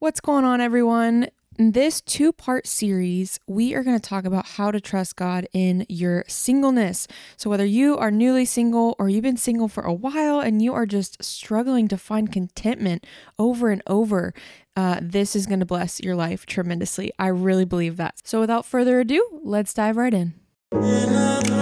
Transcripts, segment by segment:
What's going on, everyone? In this two part series, we are going to talk about how to trust God in your singleness. So, whether you are newly single or you've been single for a while and you are just struggling to find contentment over and over, uh, this is going to bless your life tremendously. I really believe that. So, without further ado, let's dive right in.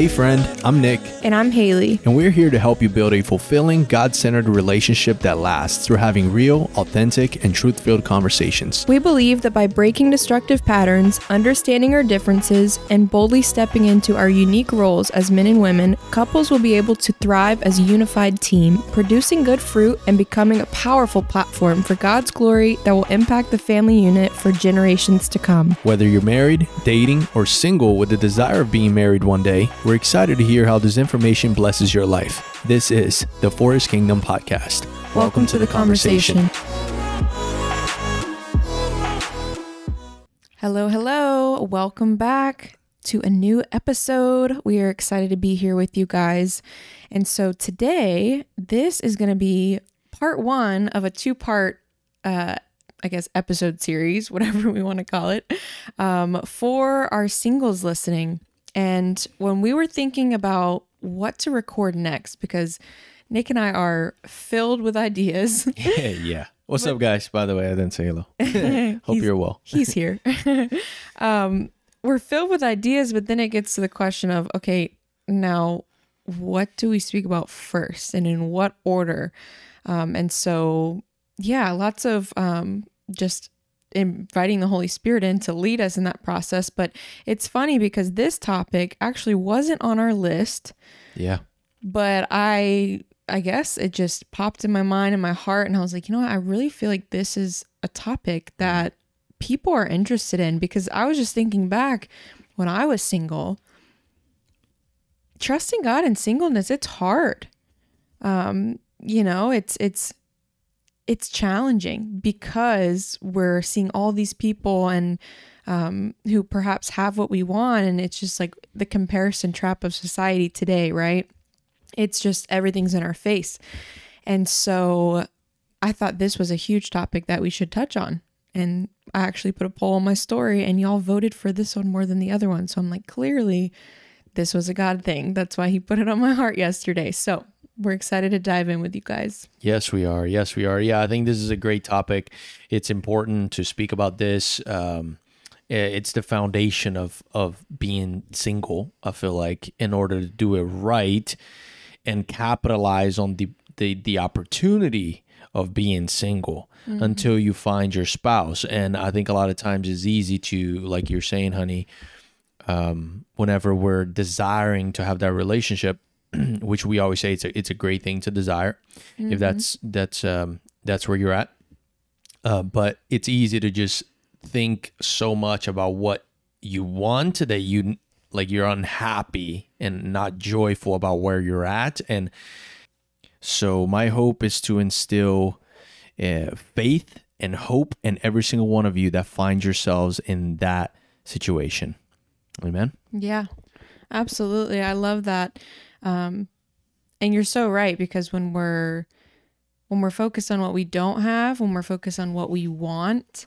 Hey, friend, I'm Nick, And I'm Haley. and we're here to help you build a fulfilling, God centered relationship that lasts through having real, authentic, and truth filled conversations. We believe that by breaking destructive patterns, understanding our differences, and boldly stepping into our unique roles as men and women, couples will be able to thrive as a unified team, producing good fruit and becoming a powerful platform for God's glory that will impact the family unit for generations to come. Whether you're married, dating, or single with the desire of being married one day, we're excited to hear how this information blesses your life. This is the For His Kingdom Podcast. Welcome, to the conversation. Hello, hello. Welcome back to a new episode. We are excited to be here with you guys. And so today, this is going to be part one of a two part, uh, I guess, episode series, whatever we want to call it, um, for our singles listening. And when we were thinking about what to record next, because Nick and I are filled with ideas. yeah. What's up, guys? By the way, I didn't say hello. Hope you're well. he's here. um, we're filled with ideas, but then it gets to the question of okay, now what do we speak about first and in what order? Um, and so, yeah, lots of um, just inviting the Holy Spirit in to lead us in that process. But it's funny because this topic actually wasn't on our list Yeah. but I I guess it just popped in my mind and my heart and I was like, you know what? I really feel like this is a topic that people are interested in because I was just thinking back when I was single. Trusting God in singleness, it's hard. Um, you know, it's it's it's challenging because we're seeing all these people and um, who perhaps have what we want and it's just like the comparison trap of society today, right? it's just everything's in our face. And so I thought this was a huge topic that we should touch on. And I actually put a poll on my story, and y'all voted for this one more than the other one. So I'm like, clearly, this was a God thing. That's why he put it on my heart yesterday. So we're excited to dive in with you guys. Yes, we are. Yes, we are. Yeah, I think this is a great topic. It's important to speak about this. Um, it's the foundation of of being single. I feel like in order to do it right and capitalize on the the, the opportunity of being single until you find your spouse. And I think a lot of times it's easy to, like you're saying, honey, um, whenever we're desiring to have that relationship, which we always say it's a it's a great thing to desire, if that's that's um, that's where you're at. Uh, but it's easy to just think so much about what you want that you like you're unhappy and not joyful about where you're at and so my hope is to instill uh, faith and hope in every single one of you that finds yourselves in that situation amen Yeah, absolutely. I love that. Um, and you're so right because when we're when we're focused on what we don't have, when we're focused on what we want,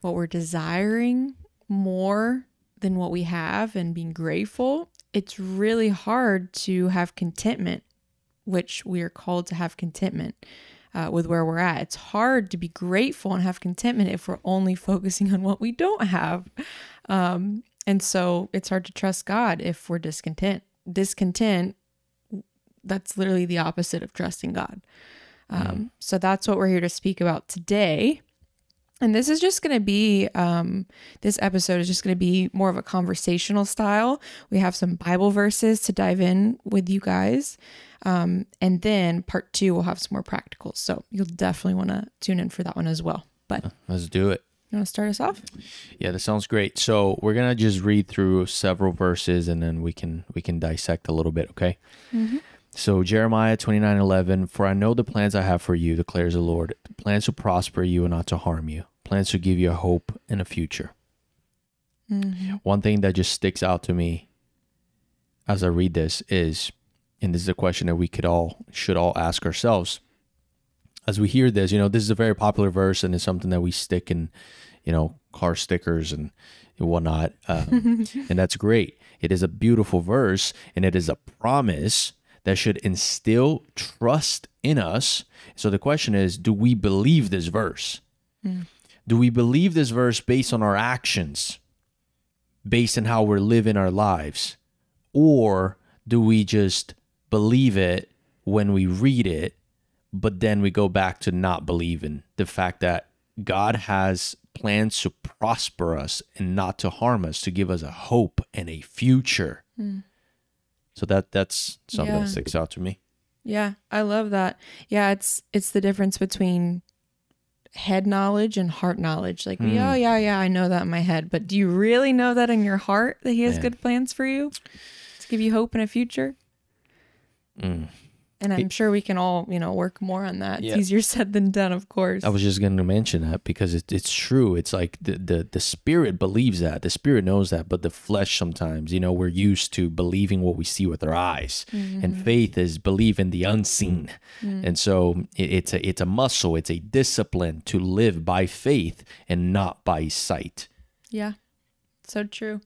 what we're desiring more than what we have and being grateful, it's really hard to have contentment, which we are called to have contentment uh, with where we're at. It's hard to be grateful and have contentment if we're only focusing on what we don't have. Um, and so it's hard to trust God if we're discontent. Discontent, that's literally the opposite of trusting God. Um, So that's what we're here to speak about today. And this is just going to be, um, this episode is just going to be more of a conversational style. We have some Bible verses to dive in with you guys. Um, and then part two, we'll have some more practicals. So you'll definitely want to tune in for that one as well. But let's do it want to start us off? yeah that sounds great so we're gonna just read through several verses and then we can we can dissect a little bit okay mm-hmm. So Jeremiah twenty nine eleven, for I know the plans I have for you, declares the Lord, plans to prosper you and not to harm you, plans to give you a hope and a future. Mm-hmm. One thing that just sticks out to me as I read this is and this is a question that we could all should all ask ourselves as we hear this. You know, this is a very popular verse, and it's something that we stick in, you know, car stickers and whatnot, um, and that's great. It is a beautiful verse, and it is a promise that should instill trust in us. So the question is, do we believe this verse? Do we believe this verse based on our actions, based on how we're living our lives? Or do we just believe it when we read it, but then we go back to not believing the fact that God has plans to prosper us and not to harm us, to give us a hope and a future? So that that's something Yeah. that sticks out to me. Yeah, I love that. Yeah, it's it's the difference between head knowledge and heart knowledge. Like, Hmm. oh yeah, yeah, I know that in my head, but do you really know that in your heart that he has Yeah. good plans for you to give you hope and a future? Mm. And I'm sure we can all, you know, work more on that. Yeah. It's easier said than done, of course. I was just going to mention that because it, it's true. It's like the, the the spirit believes that, the spirit knows that, but the flesh sometimes, you know, we're used to believing what we see with our eyes, and mm-hmm. faith is believe in the unseen, mm. and so it, it's a it's a muscle, it's a discipline to live by faith and not by sight. Yeah. So true.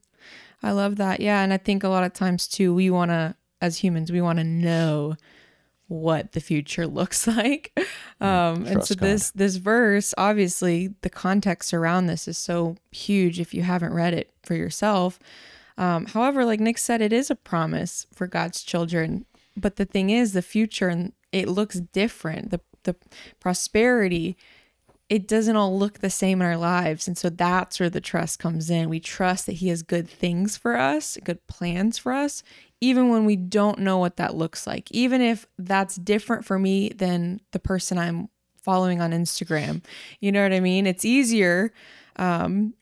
I love that. Yeah. And I think a lot of times too, we want to, as humans, we want to know what the future looks like. Um, and so God. this, this verse, obviously the context around this is so huge if you haven't read it for yourself. Um, however, like Nick said, it is a promise for God's children. But the thing is, the future and it looks different. The the prosperity, it doesn't all look the same in our lives. And so that's where the trust comes in. We trust that He has good things for us, good plans for us, even when we don't know what that looks like. Even if that's different for me than the person I'm following on Instagram. You know what I mean? It's easier um,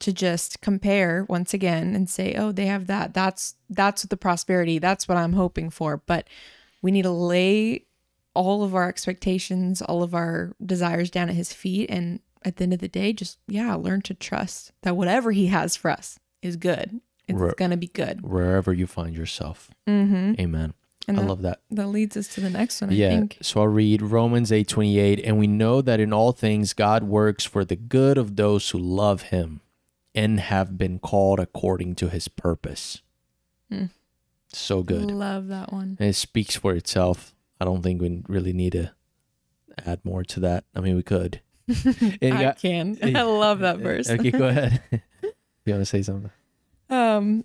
to just compare once again and say, "Oh, they have that. That's that's the prosperity. That's what I'm hoping for." But we need to lay all of our expectations, all of our desires down at his feet and at the end of the day just yeah, learn to trust that whatever he has for us is good. It's going to be good. Wherever you find yourself, Mhm. Amen. And I that, love that. that leads us to the next one, I yeah. think. So I'll read Romans 8:28 and we know that in all things God works for the good of those who love him and have been called according to his purpose. Hmm. So good. Love that one. And it speaks for itself. I don't think we really need to add more to that. I mean, we could. I got- can. I love that verse. Okay, go ahead. you want to say something? Um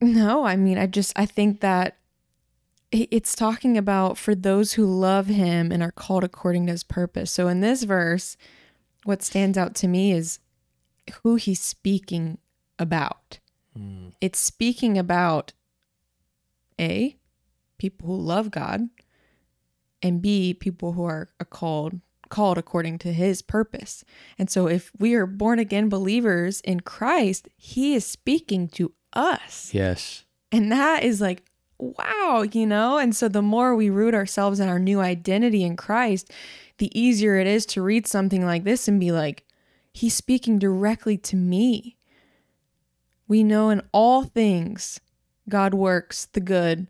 no, I mean I just I think that it's talking about for those who love him and are called according to his purpose. So in this verse, what stands out to me is who he's speaking about. Mm, It's speaking about A, people who love God, and B, people who are are called called according to his purpose. And so if we are born again believers in Christ, he is speaking to us. Yes. And that is like, wow, you know? And so the more we root ourselves in our new identity in Christ, the easier it is to read something like this and be like, he's speaking directly to me. We know in all things God works the good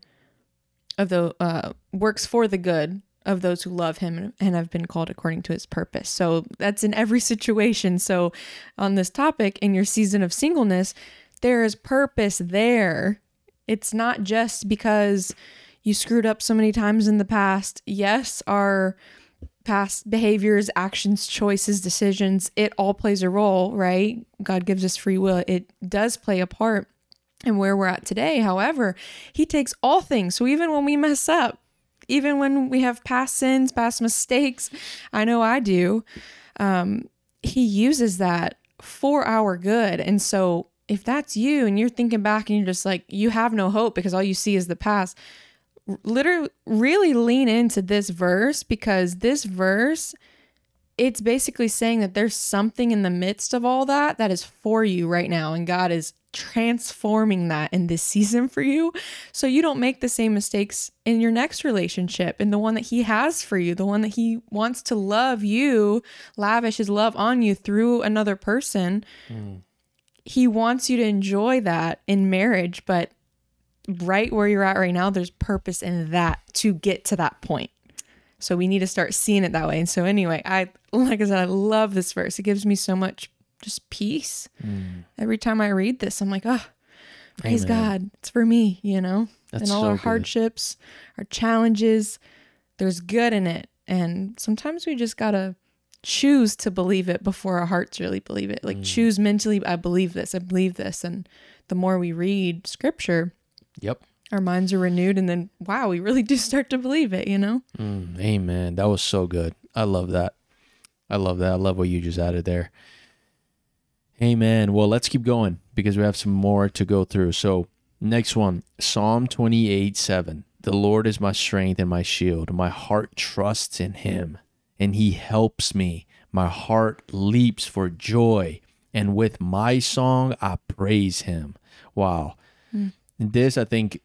of the uh, works for the good of those who love him and have been called according to his purpose. So that's in every situation. So on this topic in your season of singleness, there is purpose there. It's not just because you screwed up so many times in the past. Yes, our past behaviors, actions, choices, decisions, it all plays a role, right? God gives us free will. It does play a part in where we're at today. However, He takes all things. So even when we mess up, even when we have past sins, past mistakes, I know I do, um, He uses that for our good. And so if that's you and you're thinking back and you're just like, you have no hope because all you see is the past, literally really lean into this verse because this verse it's basically saying that there's something in the midst of all that that is for you right now and God is transforming that in this season for you. So you don't make the same mistakes in your next relationship in the one that he has for you the one that he wants to love you lavish his love on you through another person. Hmm. He wants you to enjoy that in marriage but right where you're at right now, there's purpose in that to get to that point. So we need to start seeing it that way. And so anyway, I like I said, I love this verse. It gives me so much just peace. Mm. Every time I read this, I'm like, oh, praise Amen. God. It's for me, you know? That's and all so our good. hardships, our challenges, there's good in it. And sometimes we just gotta choose to believe it before our hearts really believe it. Mm. Like choose mentally, I believe this, I believe this. And the more we read scripture, Yep. Our minds are renewed and then wow, we really do start to believe it, you know? Mm, amen. That was so good. I love that. I love that. I love what you just added there. Amen. Well, let's keep going because we have some more to go through. So, next one Psalm 28 7. The Lord is my strength and my shield. My heart trusts in him, and he helps me. My heart leaps for joy, and with my song I praise him. Wow. This, I think,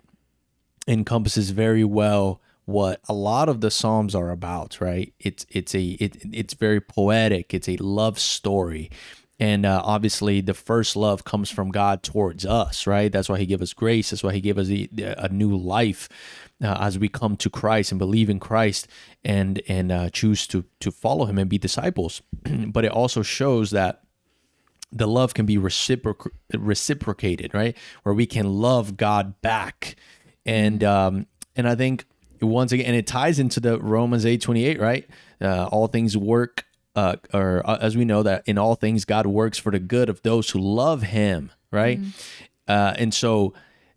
encompasses very well what a lot of the psalms are about right? It's it's a it, it's very poetic. It's a love story. And uh, obviously the first love comes from god towards us right? That's why he gave us grace. That's why he gave us the, a new life uh, as we come to christ and believe in christ and and uh, choose to to follow him and be disciples. But it also shows that the love can be reciproc- reciprocated, right? Where we can love God back, and um, and I think once again, and it ties into the Romans eight twenty eight, right? Uh, all things work, uh, or uh, as we know that in all things God works for the good of those who love Him, right? Uh, and so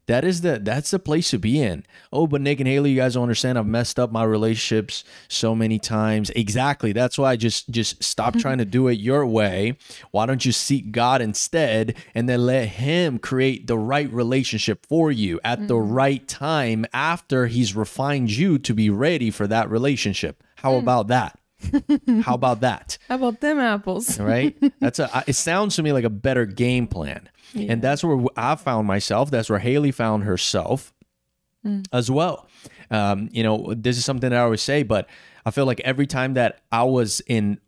that is the that's the place to be in. Oh, but Nick and Haley, you guys don't understand. I've messed up my relationships so many times. Exactly. That's why I just just stop trying to do it your way. Why don't you seek God instead and then let Him create the right relationship for you at the mm-hmm. right time after He's refined you to be ready for that relationship? How mm. about that? How about that? How about them apples? right? That's a. It sounds to me like a better game plan, and that's where I found myself. That's where Haley found herself, as well. Um, you know, this is something that I always say, but I feel like every time that I was in,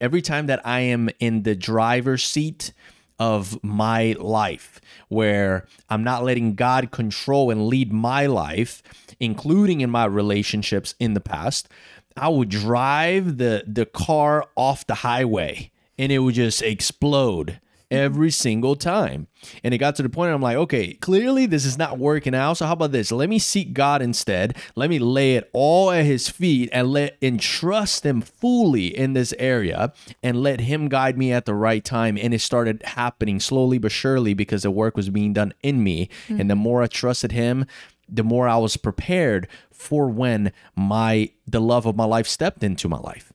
every time that I am in the driver's seat of my life, where I'm not letting God control and lead my life, including in my relationships in the past, I would drive the the car off the highway and it would just explode every single time. And it got to the point I'm like, okay, clearly this is not working out. So how about this? Let me seek God instead. Let me lay it all at his feet and let entrust him fully in this area and let him guide me at the right time. And it started happening slowly but surely because the work was being done in me. And the more I trusted him, the more I was prepared for when my the love of my life stepped into my life.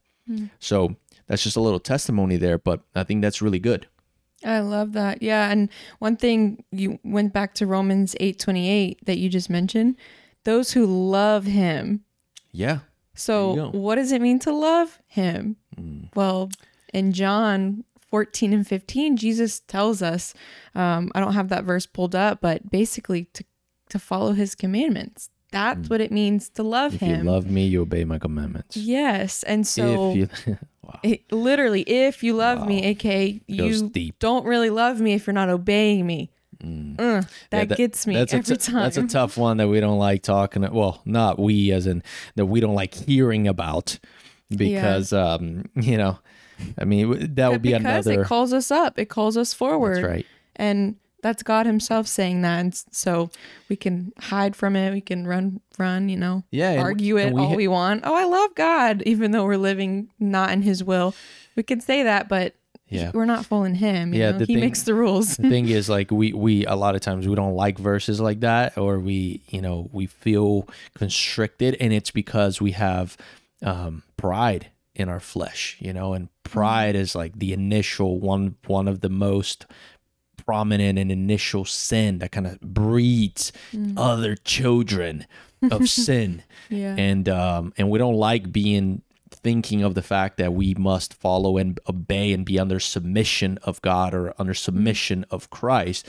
So that's just a little testimony there, but I think that's really good. I love that. Yeah, and one thing you went back to Romans 8:28 that you just mentioned, those who love him. Yeah. So, There you go. what does it mean to love him? Mm. Well, in John 14 and 15, Jesus tells us, um, I don't have that verse pulled up, but basically to to follow his commandments. That's what it means to love Mm. If him. you love me, you obey my commandments. yes, and so if you wow. it, literally, if you love me, aka you don't really love me if you're not obeying me. Uh, that, Yeah, gets me that's every a t- time. That's a tough one that we don't like talking. Well, not we, as in that we don't like hearing about, because um, you know, I mean that would be another. because another. it calls us up, it calls us forward. That's right. And that's God Himself saying that, and so we can hide from it. We can run, run, you know, Yeah, and- argue it and we all ha- we want. Oh, I love God, even though we're living not in His will. We can say that, but Yeah. we're not fooling Him. You Yeah, know? He thing- makes the rules. the thing is like we we a lot of times we don't like verses like that or we you know we feel constricted and it's because we have um pride in our flesh you know and pride is like the initial one one of the most prominent and initial sin that kind of breeds other children of sin. Yeah. and um and we don't like being thinking of the fact that we must follow and obey and be under submission of God or under submission of Christ.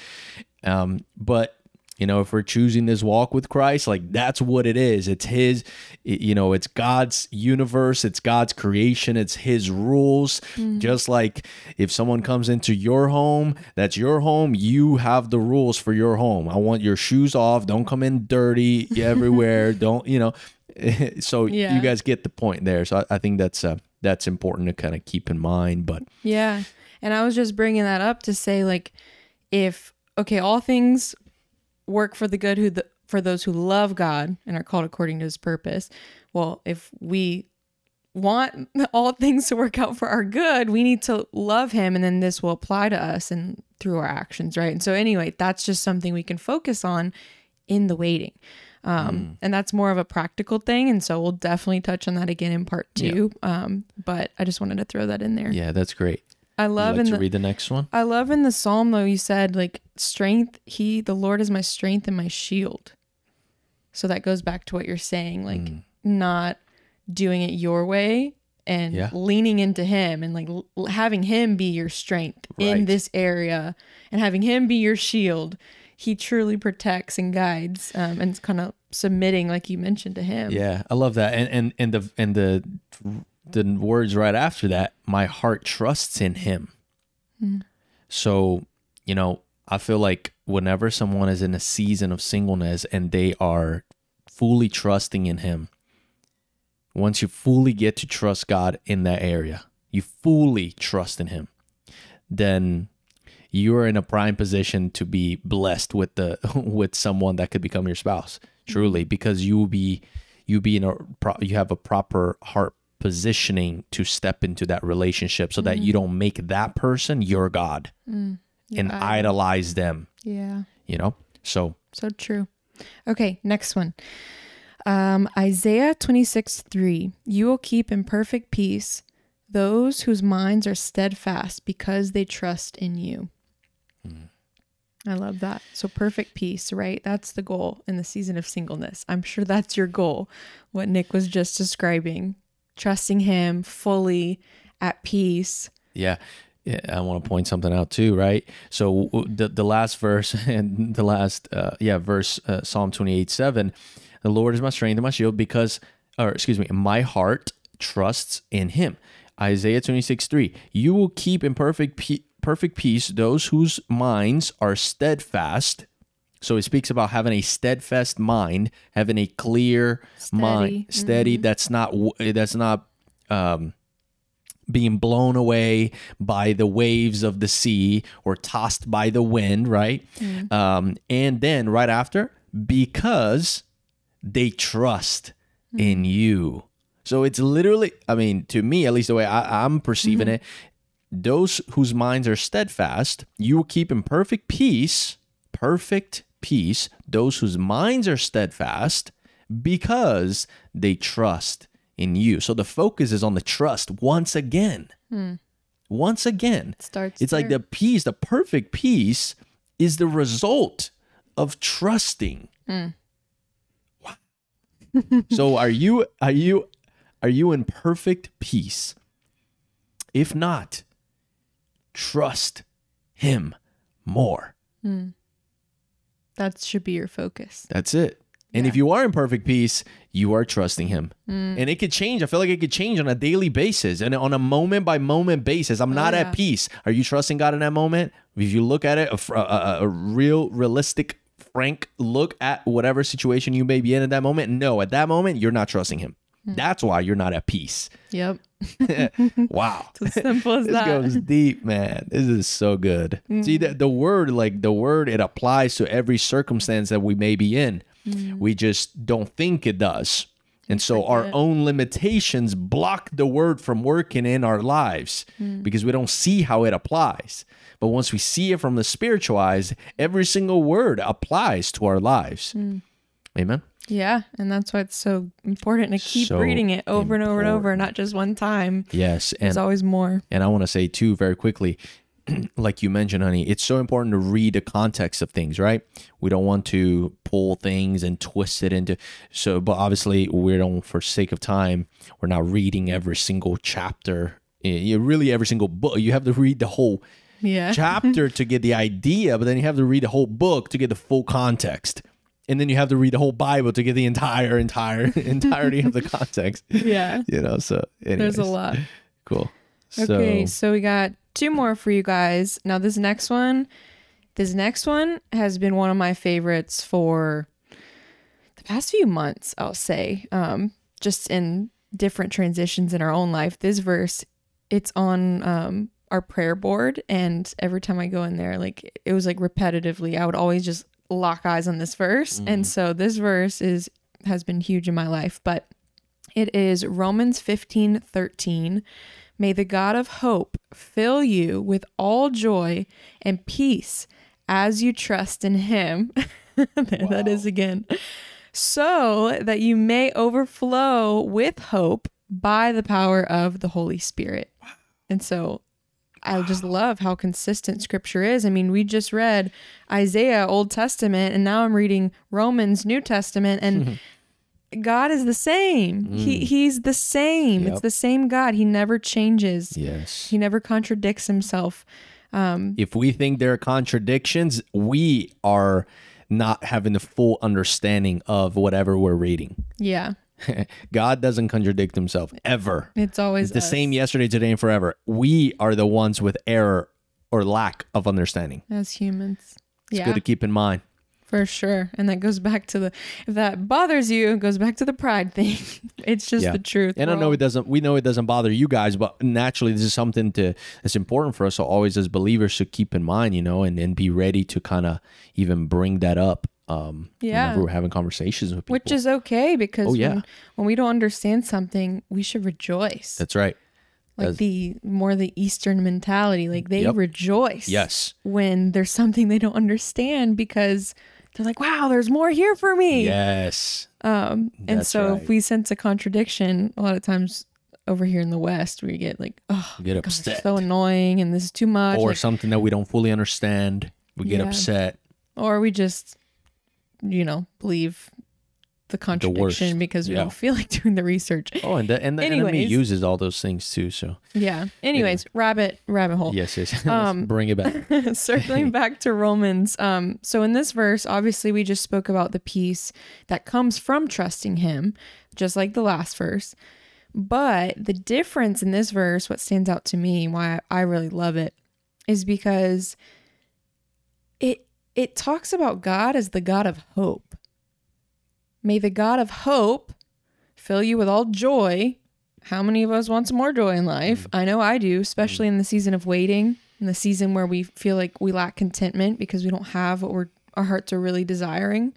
Um but You know, if we're choosing this walk with Christ, like that's what it is. It's His, you know, it's God's universe, it's God's creation, it's His rules. Just like if someone comes into your home, that's your home, you have the rules for your home. I want your shoes off, don't come in dirty everywhere, don't, you know. so Yeah. you guys get the point there. So I, I think that's uh, that's important to kind of keep in mind. But Yeah. And I was just bringing that up to say like if okay, all things work for the good who the, for those who love God and are called according to his purpose. Well, if we want all things to work out for our good, we need to love him and then this will apply to us and through our actions, right? And so anyway, that's just something we can focus on in the waiting. Um, and that's more of a practical thing. And so we'll definitely touch on that again in part two. Um, but I just wanted to throw that in there. yeah, that's great. I love like in to the read the next one? I love in the psalm though you said like strength he the Lord is my strength and my shield. So that goes back to what you're saying like not doing it your way and Yeah. leaning into him and like l- having him be your strength in this area and having him be your shield. He truly protects and guides um, and kind of submitting like you mentioned to him. Yeah, I love that. And and and the and the the words right after that, my heart trusts in him. Hmm. So, you know, I feel like whenever someone is in a season of singleness and they are fully trusting in him, once you fully get to trust God in that area, you fully trust in him, then you're in a prime position to be blessed with the with someone that could become your spouse truly hmm. because you will be you be in a pro, you have a proper heart positioning to step into that relationship so that you mm-hmm. don't make that person your god mm, and idolize them Yeah. you know so So true. Okay, next one. Um, Isaiah 26, 3. You will keep in perfect peace those whose minds are steadfast because they trust in you. Mm. I love that. So perfect peace, right? That's the goal in the season of singleness. I'm sure that's your goal, what Nick was just describing. Trusting him fully at peace. Yeah. I want to point something out too, right? So the the last verse and the last uh, yeah verse uh, Psalm twenty eight seven, the Lord is my strength and my shield because, or excuse me, my heart trusts in Him. Isaiah twenty six three, you will keep in perfect pe- perfect peace those whose minds are steadfast. So it speaks about having a steadfast mind, having a clear mind, Steady. steady. That's not that's not um, being blown away by the waves of the sea or tossed by the wind, right? Um, and then right after, because they trust in you. So it's literally, I mean, to me, at least the way I, I'm perceiving it, those whose minds are steadfast, you will keep in perfect peace, perfect peace, those whose minds are steadfast because they trust in you. So the focus is on the trust once again. Hmm. Once again. it Starts It's like the peace, the perfect peace is the result of trusting. Hmm. Wow. so are you are you are you in perfect peace? If not, trust him more. Hmm. That should be your focus. That's it. And if you are in perfect peace, you are trusting him. Mm. And it could change. I feel like it could change on a daily basis and on a moment by moment basis. I'm not Oh, yeah. at peace. Are you trusting God in that moment? If you look at it, a, a, a real, realistic, frank look at whatever situation you may be in at that moment, no, at that moment, you're not trusting him. Hmm. That's why you're not at peace. Yep. Wow. It's as simple as This that. goes deep, man. This is so good. See that mm. the word, like the word, it applies to every circumstance that we may be in. Mm. We just don't think it does. And so our own limitations block the word from working in our lives mm. because we don't see how it applies. But once we see it from the spiritual eyes, every single word applies to our lives. Amen. Yeah, and that's why it's so important to keep So reading it over and over and over, not just one time. Yes. There's And always more. And I want to say too, very quickly, like you mentioned, honey, it's so important to read the context of things, right? We don't want to pull things and twist it into. So, but obviously, we don't, for sake of time, we're not reading every single chapter. You really every single book. You have to read the whole Yeah. chapter to get the idea, but then you have to read the whole book to get the full context. And then you have to read the whole Bible to get the entire, entire, entirety of the context. Yeah. You know, so There's a lot. Cool. Okay, So so we got two more for you guys. Now this next one, this next one has been one of my favorites for the past few months, I'll say. Um, just in different transitions in our own life. This verse, it's on um our prayer board and every time I go in there, like it was like repetitively, I would always just lock eyes on this verse. And mm-hmm. so this verse is has been huge in my life, but it is Romans 15 13. May the God of hope fill you with all joy and peace as you trust in him. there that is again. So that you may overflow with hope by the power of the Holy Spirit. And so I just love how consistent scripture is. I mean, we just read Isaiah, Old Testament, and now I'm reading Romans, New Testament, and God is the same. He he's the same. Yep. It's the same God. He never changes. yes. He never contradicts himself. Um, If we think there are contradictions, we are not having the full understanding of whatever we're reading. yeah. God doesn't contradict himself ever. It's always the us same yesterday, today, and forever. We are the ones with error or lack of understanding. as humans. It's yeah. good to keep in mind. For sure. And that goes back to the if that bothers you, it goes back to the pride thing. it's just Yeah. the truth. And I know all- it doesn't. We know it doesn't bother you guys, but naturally, this is something to that's important for us. So always, as believers, to keep in mind, you know, and and be ready to kind of even bring that up. Um, Yeah. whenever we're having conversations with people. which is okay because Oh, yeah. when, when we don't understand something, we should rejoice. that's right. like that's- the more the Eastern mentality. Like they Yep. rejoice. Yes. When there's something they don't understand because they're like, wow, there's more here for me. Yes. Um, and That's so right. if we sense a contradiction, a lot of times over here in the West, we get like, oh, Get upset. so annoying and this is too much. or like- something that we don't fully understand. We get Yeah. upset. or we just, you know, believe the contradiction because we Yeah. don't feel like doing the research. Oh, and the, and the enemy uses all those things too. So Yeah. Anyways, rabbit rabbit hole. yes, yes. Um, Bring it back. Circling back to Romans. Um, so in this verse, obviously we just spoke about the peace that comes from trusting him, just like the last verse. But the difference in this verse, what stands out to me, why I really love it, is because it talks about God as the God of hope. May the God of hope fill you with all joy. How many of us want some more joy in life? Mm. I know I do, especially mm. in the season of waiting, in the season where we feel like we lack contentment because we don't have what we're our hearts are really desiring.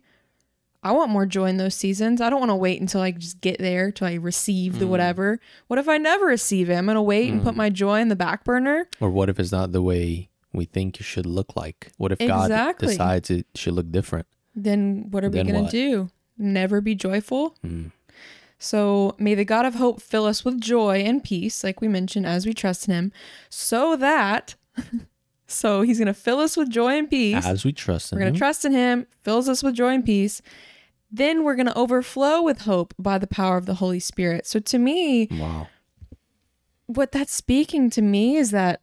I want more joy in those seasons. I don't want to wait until I just get there till I receive the mm. whatever. What if I never receive it? I'm gonna wait and put my joy in the back burner. Or what if it's not the way we think it should look like? What if God decides it should look different? then what are we going to do? Never be joyful? Mm. So may the God of hope fill us with joy and peace, like we mentioned, as we trust in him, so that, so he's going to fill us with joy and peace. As we trust in Him. We're going to trust in him, fills us with joy and peace. Then we're going to overflow with hope by the power of the Holy Spirit. So to me, wow. what that's speaking to me is that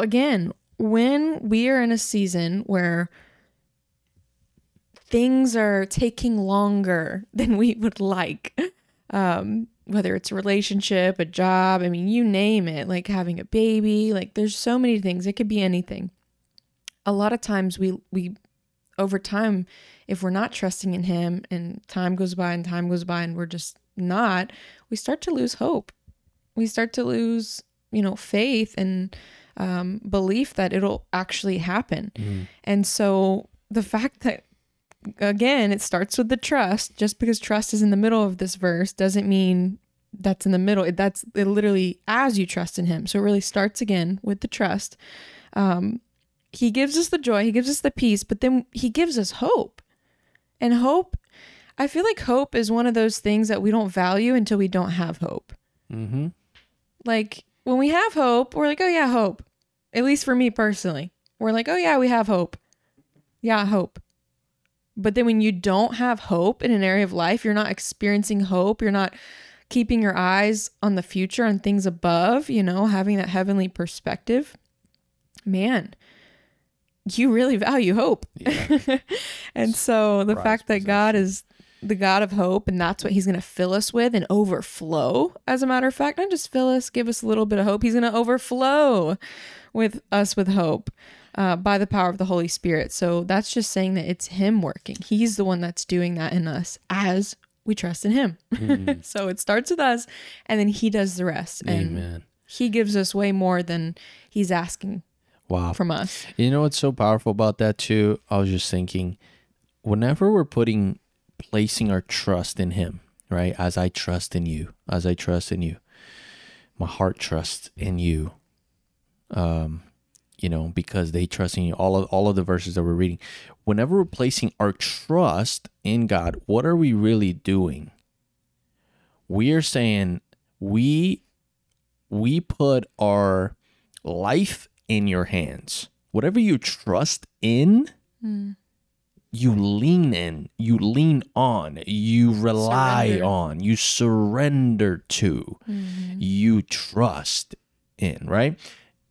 again when we are in a season where things are taking longer than we would like um whether it's a relationship a job i mean you name it like having a baby like there's so many things. It could be anything. A lot of times we we over time if we're not trusting in him and time goes by and time goes by and we're just not we start to lose hope. We start to lose you know faith and um, belief that it'll actually happen. Mm. and so the fact that again it starts with the trust. Just because trust is in the middle of this verse doesn't mean that's in the middle. It- that's it literally as you trust in him. So it really starts again with the trust. Um, he gives us the joy. He gives us the peace but then he gives us hope. And hope i feel like hope is one of those things that we don't value until we don't have hope. Mm-hmm. like when we have hope, we're like, oh yeah, hope. At least for me personally, we're like, oh yeah, we have hope. Yeah, hope. But then when you don't have hope in an area of life, you're not experiencing hope, you're not keeping your eyes on the future and things above, you know, having that heavenly perspective, man, you really value hope. Yeah. and so the fact that God is the God of hope and that's what he's going to fill us with and overflow, as a matter of fact, not just fill us, give us a little bit of hope, he's going to overflow with us with hope. Uh, by the power of the Holy Spirit. So that's just saying that it's Him working. He's the one that's doing that in us as we trust in Him. Mm-hmm. so it starts with us and then He does the rest. And Amen. He gives us way more than He's asking Wow. from us. You know what's so powerful about that too? I was just thinking, whenever we're putting, placing our trust in Him, right? As I trust in you, as I trust in you, my heart trusts in you. Um, you know, because they trust in you. All of all of the verses that we're reading. Whenever we're placing our trust in God, what are we really doing? We are saying we we put our life in your hands. Whatever you trust in, you lean in, you lean on, you rely Surrender. on, you surrender to, mm-hmm. you trust in, right?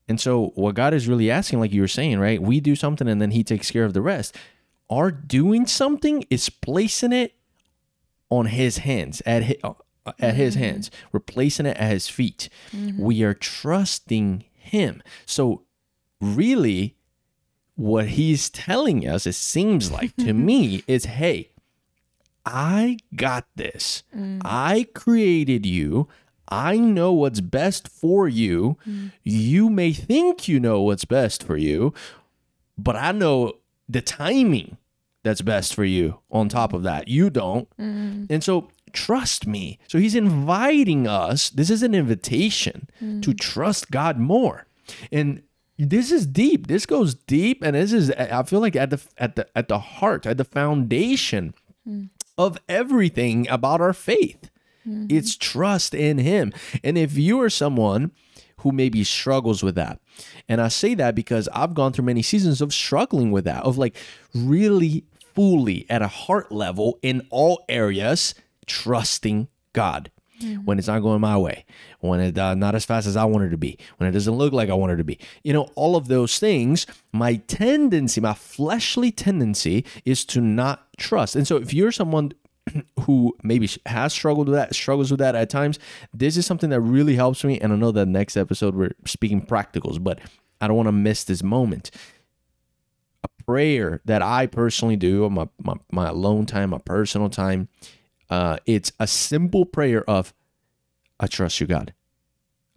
And so, what God is really asking, like you were saying, right? We do something and then He takes care of the rest. Our doing something is placing it on His hands, at His, uh, at His mm-hmm. hands. We're placing it at His feet. Mm-hmm. We are trusting Him. So, really, what He's telling us, it seems like to me, is hey, I got this. Mm. I created you. I know what's best for you. Mm. You may think you know what's best for you, but I know the timing that's best for you on top of that. You don't. Mm. And so trust me. So he's inviting us. This is an invitation to trust God more. And this is deep. This goes deep and this is I feel like at the at the at the heart, at the foundation hmm. of everything about our faith. Hmm. It's trust in Him. And if you are someone who maybe struggles with that, and I say that because I've gone through many seasons of struggling with that, of like really fully at a heart level in all areas, trusting God. When it's not going my way, when it's uh, not as fast as I want it to be, when it doesn't look like I want it to be, you know, all of those things, my tendency, my fleshly tendency is to not trust. And so if you're someone who maybe has struggled with that, struggles with that at times, this is something that really helps me. And I know that next episode we're speaking practicals, but I don't want to miss this moment. A prayer that I personally do my, my, my alone time, my personal time, uh, it's a simple prayer of, I trust you, God.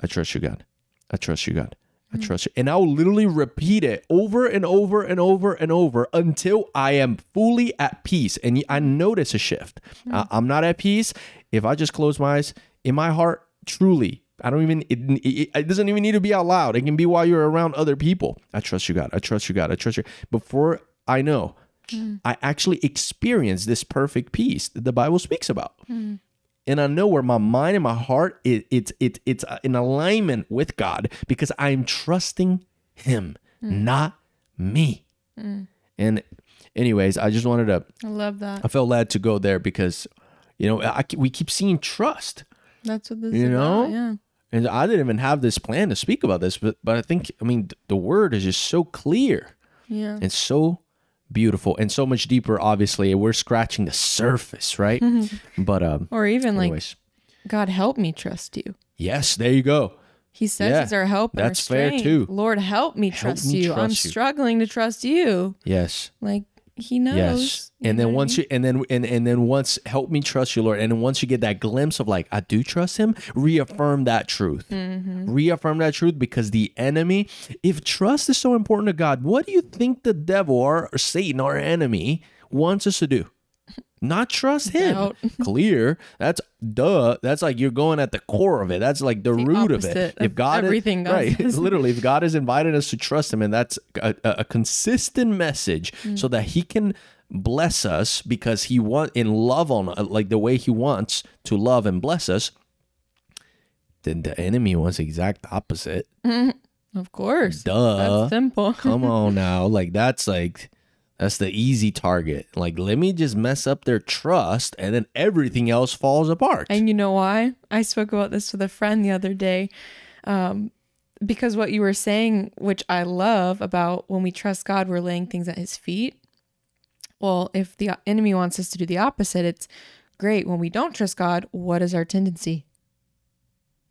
I trust you, God. I trust you, God. I trust you. And I'll literally repeat it over and over and over and over until I am fully at peace. And I notice a shift. Uh, I'm not at peace if I just close my eyes. In my heart, truly, I don't even, it, it, it doesn't even need to be out loud. It can be while you're around other people. I trust you, God. I trust you, God. I trust you. Before I know, I actually experience this perfect peace that the Bible speaks about and I know where my mind and my heart it, it's it's it's in alignment with God because I'm trusting Him, not me. And anyways, I just wanted to. I love that. I felt led to go there because, you know, I, we keep seeing trust, That's what this You is know? about. Yeah. and I didn't even have this plan to speak about this, but but I think I mean the word is just so clear Yeah. and so beautiful and so much deeper. Obviously, we're scratching the surface, right? but um, Or even like, God, help me trust you. yes, there you go. He says Yeah, he's our help and that's our fair, strength. too. Lord, help me Help trust me you. I'm you. struggling to trust you. Yes. Like he knows. Yes. And know then I once mean? you and then and, and then once help me trust you, Lord. And then once you get that glimpse of like, I do trust him, reaffirm that truth. Mm-hmm. Reaffirm that truth because the enemy, if trust is so important to God, what do you think the devil or, or Satan, our enemy, wants us to do? Not trust him. Doubt. Clear. That's duh. That's like you're going at the core of it. That's like the, root of it. If God everything is, right, literally, if God has invited us to trust Him, and that's a, a, consistent message, mm. so that He can bless us because He want in love on uh, like the way He wants to love and bless us. Then the enemy wants the exact opposite. Of course. Duh. That's simple. Come on now, like that's like that's the easy target. Like let me just mess up their trust, and then everything else falls apart. And you know why? I spoke about this with a friend the other day. Um, because what you were saying, which I love about when we trust God, we're laying things at his feet. Well, if the enemy wants us to do the opposite, it's great. When we don't trust God, what is our tendency?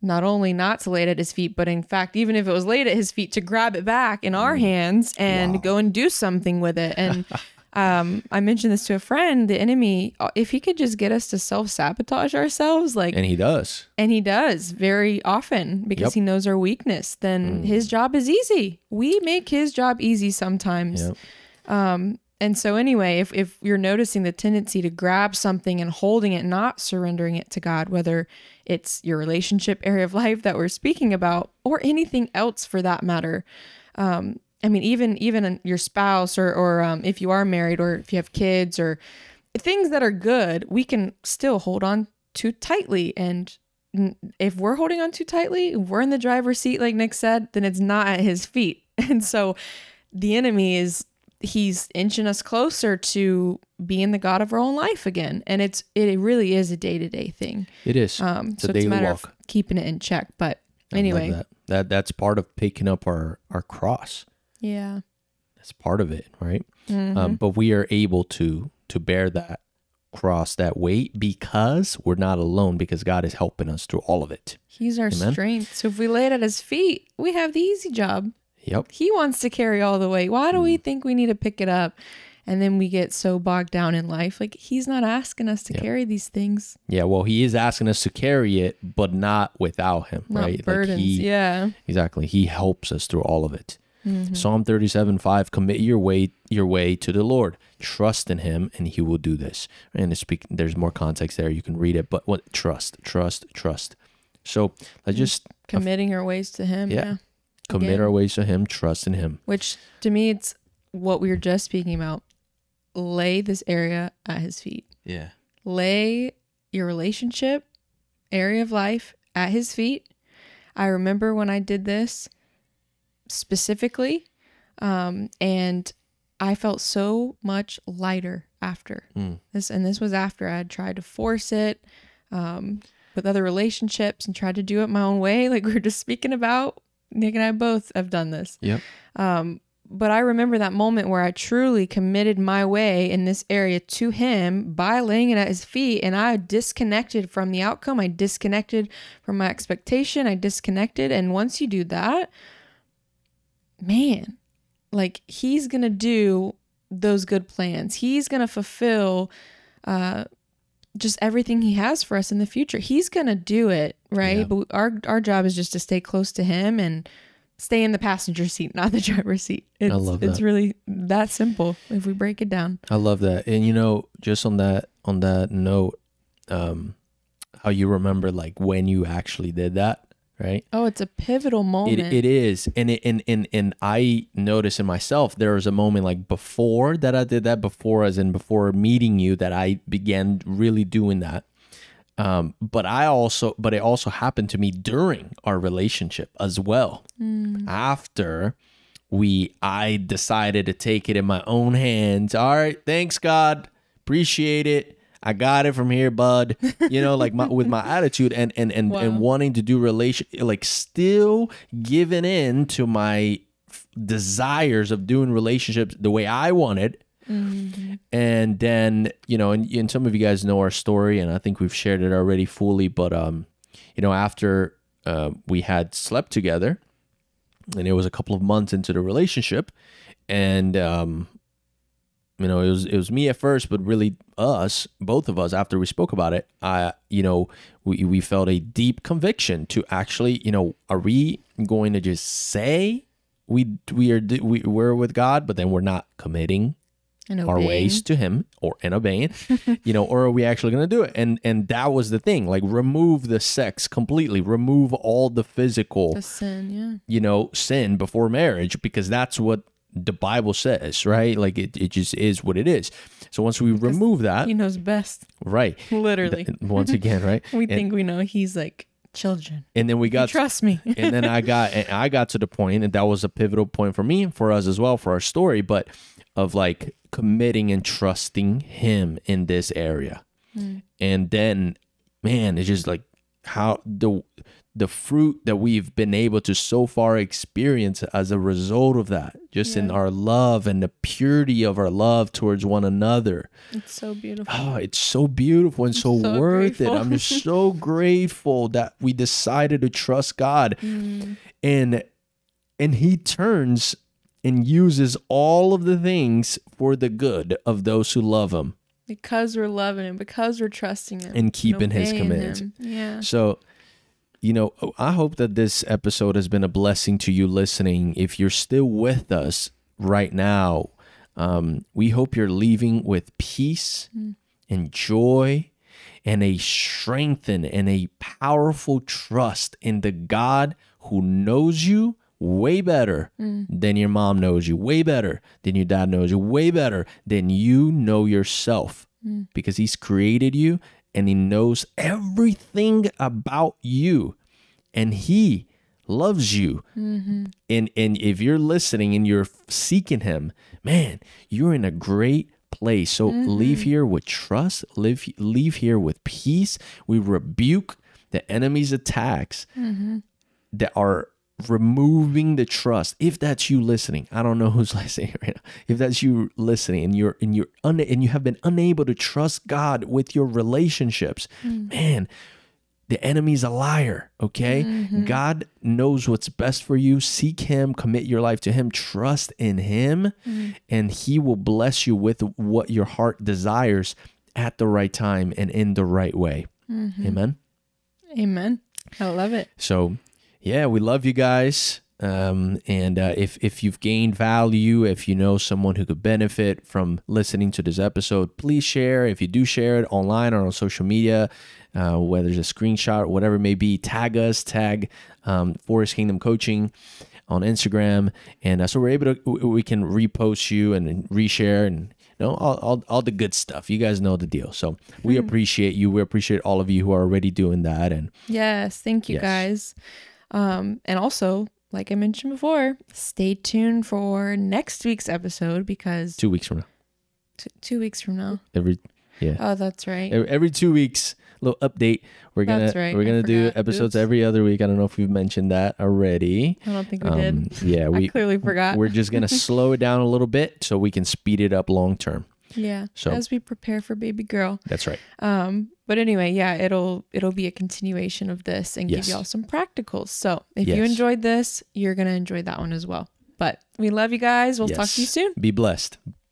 Not only not to lay it at his feet, but in fact, even if it was laid at his feet, to grab it back in our hands and Wow. go and do something with it. And um, I mentioned this to a friend. The enemy, uh, if he could just get us to self sabotage ourselves, like And he does. and he does very often because Yep. Mm. he knows our weakness. Then his job is easy. We make his job easy sometimes. Yep. Um, and so anyway, if if you're noticing the tendency to grab something and holding it, not surrendering it to God, whether it's your relationship area of life that we're speaking about, or anything else for that matter. Um, I mean, even even your spouse, or or um, if you are married, or if you have kids, or things that are good, we can still hold on too tightly. And if we're holding on too tightly, we're in the driver's seat, like Nick said, then it's not at his feet. And so the enemy is he's inching us closer to being the God of our own life again. And it's it really is a day to day thing. It is. Um, It's a so it's a matter walk. of keeping it in check. But anyway, that. that that's part of picking up our our cross. yeah. That's part of it, right? Mhm. Um, but we are able to to bear that cross, that weight, because we're not alone. Because God is helping us through all of it. He's our Amen. strength. So if we lay it at his feet, we have the easy job. Yep. He wants to carry all the weight. Why do Mm. we think we need to pick it up? And then we get so bogged down in life. Like he's not asking us to Yeah. carry these things, Yeah. Well, He is asking us to carry it, but not without Him, not right? burdens. Like he, yeah. Exactly. He helps us through all of it. Mm-hmm. Psalm 37 5 Commit your way your way to the Lord. Trust in him and he will do this. And it's speak, there's more context there. You can read it. But what trust, trust, trust. So let's just Committing our ways to him. Yeah. yeah. commit Again. our ways to him, trust in him. Which to me, it's what we were just speaking about. Lay this area at his feet. Yeah. Lay your relationship area of life at his feet. I remember when I did this specifically, um, and I felt so much lighter after Mm. this. And this was after I had tried to force it um, with other relationships and tried to do it my own way, like we are just speaking about. Nick and I both have done this. Yep. Um, but I remember that moment where I truly committed my way in this area to him by laying it at his feet, and I disconnected from the outcome. I disconnected from my expectation. I disconnected. And once you do that, man, like he's going to do those good plans. He's going to fulfill uh, just everything he has for us in the future. He's going to do it, right? Yeah. But our, our job is just to stay close to him and stay in the passenger seat, not the driver's seat. It's, love that. It's really that simple if we break it down. I love that. And you know, just on that on that note, um, how you remember like when you actually did that, right? Oh, it's a pivotal It, moment. it is, and it and, and and I noticed in myself there was a moment like before that I did that before, as in before meeting you, that I began really doing that. Um, but I also, but it also happened to me during our relationship as well. After we, I decided to take it in my own hands. All right, thanks God, appreciate it. I got it from here, bud. You know, like my with my attitude and and and, and wanting to do relation, like still giving in to my f- desires of doing relationships the way I wanted. And then, you know, and, and some of you guys know our story, and I think we've shared it already fully. But, um, you know, after uh, we had slept together, and it was a couple of months into the relationship, and um, you know, it was it was me at first, but really us, both of us. After we spoke about it, I, you know, we we felt a deep conviction to actually, you know, are we going to just say we we are we, we're with God, but then we're not committing our ways to him or and obeying you know or are we actually going to do it and and that was the thing like remove the sex completely remove all the physical the sin, yeah. you know sin before marriage because that's what the bible says right like it, it just is what it is so once we remove that He knows best, right literally. th- once again right we and, think we know. He's like children. and then we got Trust me. and then I got and I got to the point, and that was a pivotal point for me for us as well for our story, but of like committing and trusting him in this area. And then man, it's just like how the the fruit that we've been able to so far experience as a result of that just in our love and the purity of our love towards one another It's so beautiful. oh it's so beautiful and so, so worth grateful. it i'm just so grateful that we decided to trust god Mm. and and he turns and uses all of the things for the good of those who love him Because we're loving him, because we're trusting him, And keeping his obeying commands. him. Yeah. So, you know, I hope that this episode has been a blessing to you listening. If you're still with us right now, um, we hope you're leaving with peace and joy and a strengthened and a powerful trust in the God who knows you way better mm. than your mom knows you, way better than your dad knows you, way better than you know yourself. Mm. Because he's created you and he knows everything about you. And he loves you. Mm-hmm. And and if you're listening and you're seeking him man you're in a great place. So mm-hmm. leave here with trust. Live leave here with peace. We rebuke the enemy's attacks mm-hmm. that are removing the trust. If that's you listening i don't know who's listening right now. If that's you listening and you're and you're un, and you have been unable to trust god with your relationships mm. man the enemy's a liar okay? Mm-hmm. God knows what's best for you. Seek him commit your life to him trust in him mm. and he will bless you with what your heart desires at the right time and in the right way. Mm-hmm. Amen? Amen. I love it. so, yeah, we love you guys. Um, and uh, if if you've gained value, if you know someone who could benefit from listening to this episode, please share. If you do share it online or on social media, uh, whether it's a screenshot or whatever it may be, tag us, tag um, For His Kingdom Coaching on Instagram, and uh, so we're able to we- can repost you and, reshare and you know all, all all the good stuff. You guys know the deal. So we appreciate you. We appreciate all of you who are already doing that and. Yes, thank you Yes. guys. Um, and also, like I mentioned before, stay tuned for next week's episode because two weeks from now. t- two weeks from now. Every yeah, Oh, that's right. every, every two weeks, little update. We're gonna right, we're gonna do episodes Oops. every other week. I don't know if we've mentioned that already. I don't think we did. Um, yeah, I we clearly forgot. we're just gonna slow it down a little bit so we can speed it up long term. Yeah, so- as we prepare for baby girl. That's right. Um, but anyway, yeah, it'll it'll be a continuation of this and Yes. give y'all some practicals. So if you enjoyed this, you're gonna enjoy that one as well. But we love you guys. We'll talk to you soon. Be blessed.